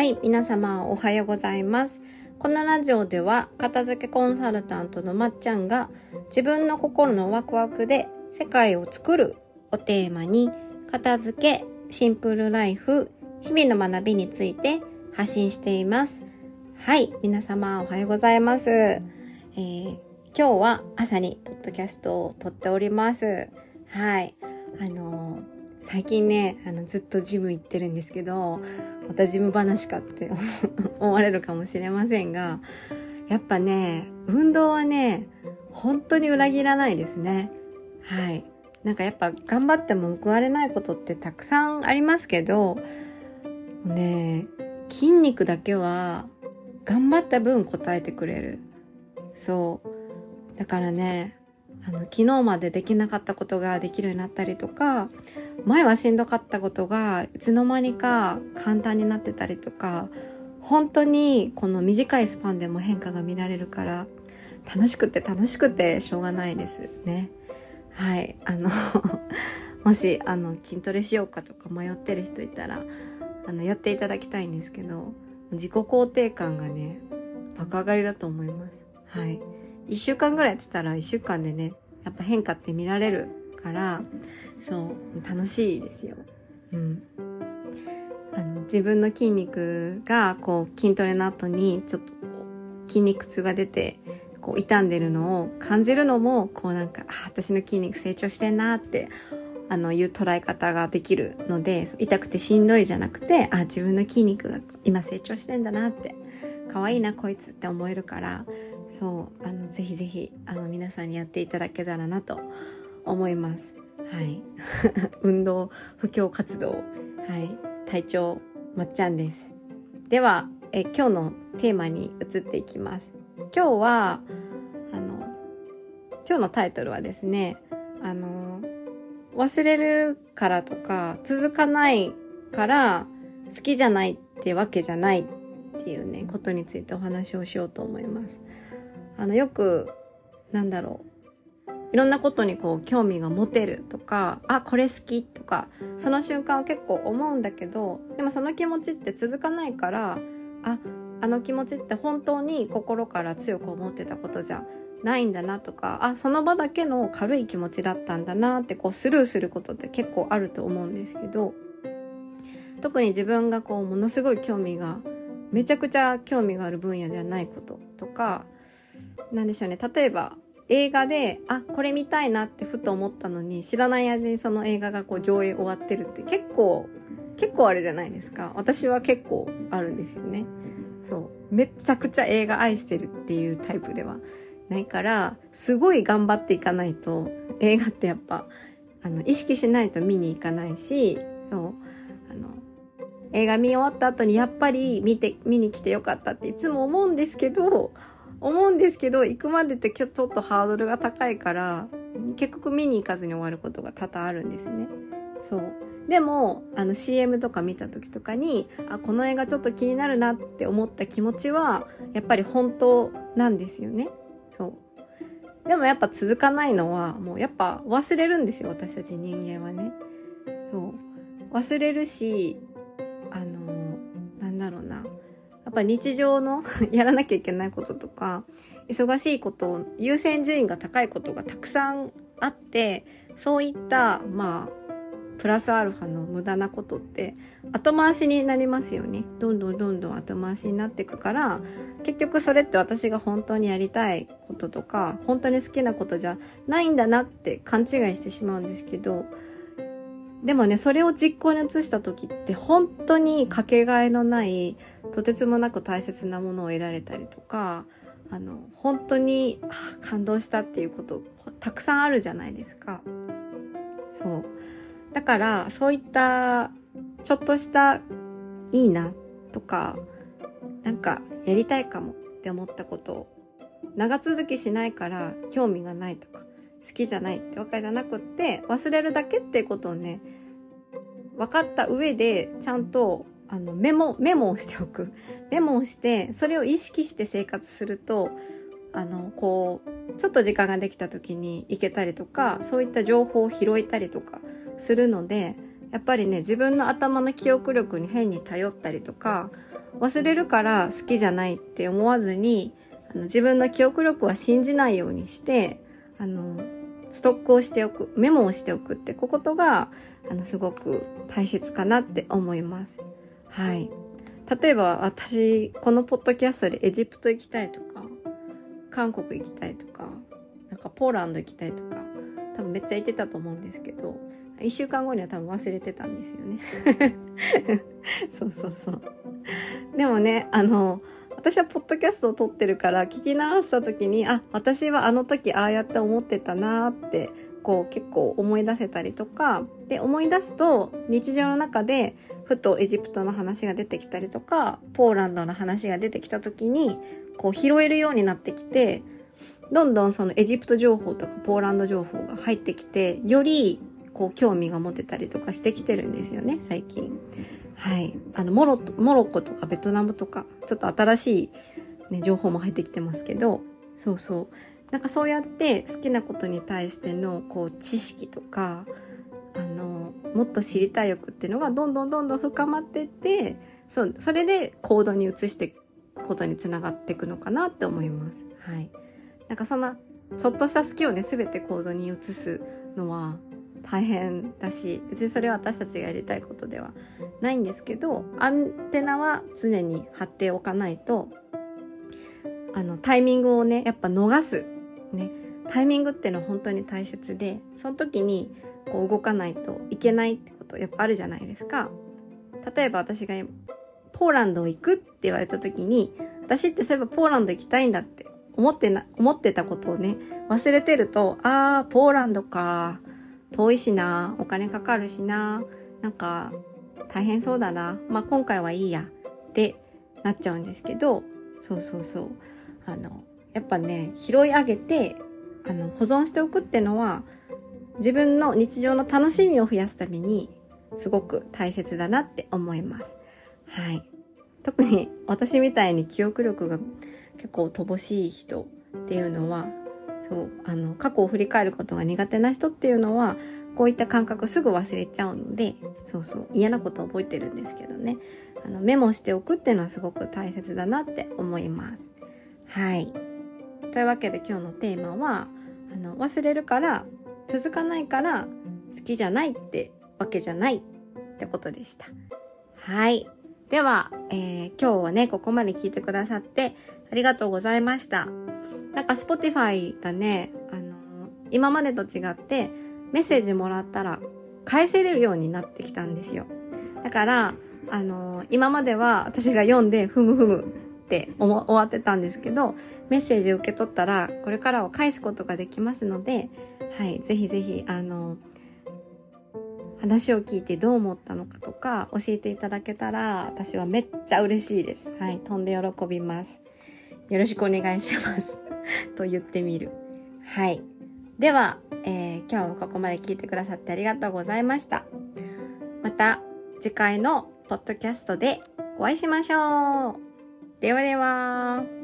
はい、皆様おはようございます。このラジオでは片付けコンサルタントのまっちゃんが自分の心のワクワクで世界を作るをテーマに片付け、シンプルライフ、日々の学びについて発信しています。はい、皆様おはようございます。えー、今日は朝にポッドキャストを撮っております。はい。あのー最近ね、あの、ずっとジム行ってるんですけど、またジム話かって 思われるかもしれませんが、やっぱね、運動はね、本当に裏切らないですね。はい。なんかやっぱ頑張っても報われないことってたくさんありますけど、ね、筋肉だけは頑張った分答えてくれる。そう。だからね、あの、昨日までできなかったことができるようになったりとか、前はしんどかったことがいつの間にか簡単になってたりとか本当にこの短いスパンでも変化が見られるから楽しくて楽しくてしょうがないですね。はい。あの もしあの筋トレしようかとか迷ってる人いたらあのやっていただきたいんですけど自己肯定感がね爆上がりだと思います。はい。1週間ぐらいやってたら1週間でねやっぱ変化って見られるからそう楽しいですよ。うん。あの自分の筋肉がこう筋トレの後にちょっとこう筋肉痛が出てこう傷んでるのを感じるのもこうなんかあ私の筋肉成長してんなってあのいう捉え方ができるので痛くてしんどいじゃなくてあ自分の筋肉が今成長してんだなって可愛いなこいつって思えるからそうあのぜひぜひあの皆さんにやっていただけたらなと思います。はい。運動、布教活動、はい。体調、まっちゃんです。では、え今日のテーマに移っていきます。今日は、あの、今日のタイトルはですね、あの、忘れるからとか、続かないから好きじゃないってわけじゃないっていうね、ことについてお話をしようと思います。あの、よく、なんだろう、いろんなことにこう興味が持てるとか、あ、これ好きとか、その瞬間は結構思うんだけど、でもその気持ちって続かないから、あ、あの気持ちって本当に心から強く思ってたことじゃないんだなとか、あ、その場だけの軽い気持ちだったんだなってこうスルーすることって結構あると思うんですけど、特に自分がこうものすごい興味が、めちゃくちゃ興味がある分野ではないこととか、なんでしょうね。例えば、映画で、あ、これ見たいなってふと思ったのに、知らない間にその映画がこう上映終わってるって結構、結構あるじゃないですか。私は結構あるんですよね。そう。めっちゃくちゃ映画愛してるっていうタイプではないから、すごい頑張っていかないと、映画ってやっぱ、あの、意識しないと見に行かないし、そう。あの、映画見終わった後にやっぱり見て、見に来てよかったっていつも思うんですけど、思うんですけど、行くまでってちょっとハードルが高いから、結局見に行かずに終わることが多々あるんですね。そう。でも、あの CM とか見た時とかに、あ、この映画ちょっと気になるなって思った気持ちは、やっぱり本当なんですよね。そう。でもやっぱ続かないのは、もうやっぱ忘れるんですよ、私たち人間はね。そう。忘れるし、っぱ日常の やらなきゃいけないこととか、忙しいこと、優先順位が高いことがたくさんあって、そういった、まあ、プラスアルファの無駄なことって後回しになりますよね。どんどんどんどん後回しになっていくから、結局それって私が本当にやりたいこととか、本当に好きなことじゃないんだなって勘違いしてしまうんですけど、でもね、それを実行に移した時って本当にかけがえのないとてつもなく大切なものを得られたりとか、あの、本当に感動したっていうことたくさんあるじゃないですか。そう。だから、そういったちょっとしたいいなとか、なんかやりたいかもって思ったことを長続きしないから興味がないとか、好きじゃないってわけじゃなくって忘れるだけってことをね分かった上でちゃんとあのメモメモをしておく。メモをしてそれを意識して生活するとあのこうちょっと時間ができた時に行けたりとかそういった情報を拾えたりとかするのでやっぱりね自分の頭の記憶力に変に頼ったりとか忘れるから好きじゃないって思わずに、あの自分の記憶力は信じないようにして、あの、ストックをしておく、メモをしておくってことが、あの、すごく大切かなって思います。はい。例えば私、このポッドキャストでエジプト行きたいとか、韓国行きたいとか、なんかポーランド行きたいとか、多分めっちゃ言ってたと思うんですけど、一週間後には多分忘れてたんですよね。そうそうそう。でもね、あの、私はポッドキャストを撮ってるから聞き直した時に、あ、私はあの時ああやって思ってたなーって、こう結構思い出せたりとか、で、思い出すと日常の中でふとエジプトの話が出てきたりとか、ポーランドの話が出てきた時に、こう拾えるようになってきて、どんどんそのエジプト情報とかポーランド情報が入ってきて、よりこう興味が持てたりとかしてきてるんですよね、最近。はい。あの、モロ、モロッコとかベトナムとか、ちょっと新しい、ね、情報も入ってきてますけど、そうそう。なんかそうやって好きなことに対しての、こう、知識とか、あの、もっと知りたい欲っていうのがどんどんどんどん深まってって、そう、それで行動に移していくことにつながっていくのかなって思います。はい。なんかそんな、ちょっとした好きをね、すべて行動に移すのは、大変だし別にそれは私たちがやりたいことではないんですけどアンテナは常に張っておかないとあのタイミングをねやっぱ逃す。ね。タイミングっていうのは本当に大切でその時にこう動かないといけないってことやっぱあるじゃないですか。例えば私がポーランド行くって言われた時に私ってそういえばポーランド行きたいんだって思ってな思ってたことをね忘れてるとああポーランドか。遠いしな、お金かかるしな、なんか大変そうだな、まあ今回はいいやってなっちゃうんですけど、そうそうそう。あの、やっぱね、拾い上げて、あの、保存しておくってのは、自分の日常の楽しみを増やすために、すごく大切だなって思います。はい。特に私みたいに記憶力が結構乏しい人っていうのは、そうあの過去を振り返ることが苦手な人っていうのはこういった感覚すぐ忘れちゃうのでそうそう嫌なこと覚えてるんですけどね。あのメモしておくっていうのはすごく大切だなって思います。はい。というわけで今日のテーマはあの忘れるから続かないから好きじゃないってわけじゃないってことでした。はい。では、えー、今日はね、ここまで聞いてくださってありがとうございました。なんか Spotify がね、あの、今までと違ってメッセージもらったら返せれるようになってきたんですよ。だから、あの、今までは私が読んでふむふむって終わってたんですけど、メッセージを受け取ったらこれからは返すことができますので、はい、ぜひぜひ、あの、話を聞いてどう思ったのかとか教えていただけたら私はめっちゃ嬉しいです。はい、飛んで喜びます。よろしくお願いします と言ってみる。はい。では、えー、今日もここまで聞いてくださってありがとうございました。また次回のポッドキャストでお会いしましょう。ではでは。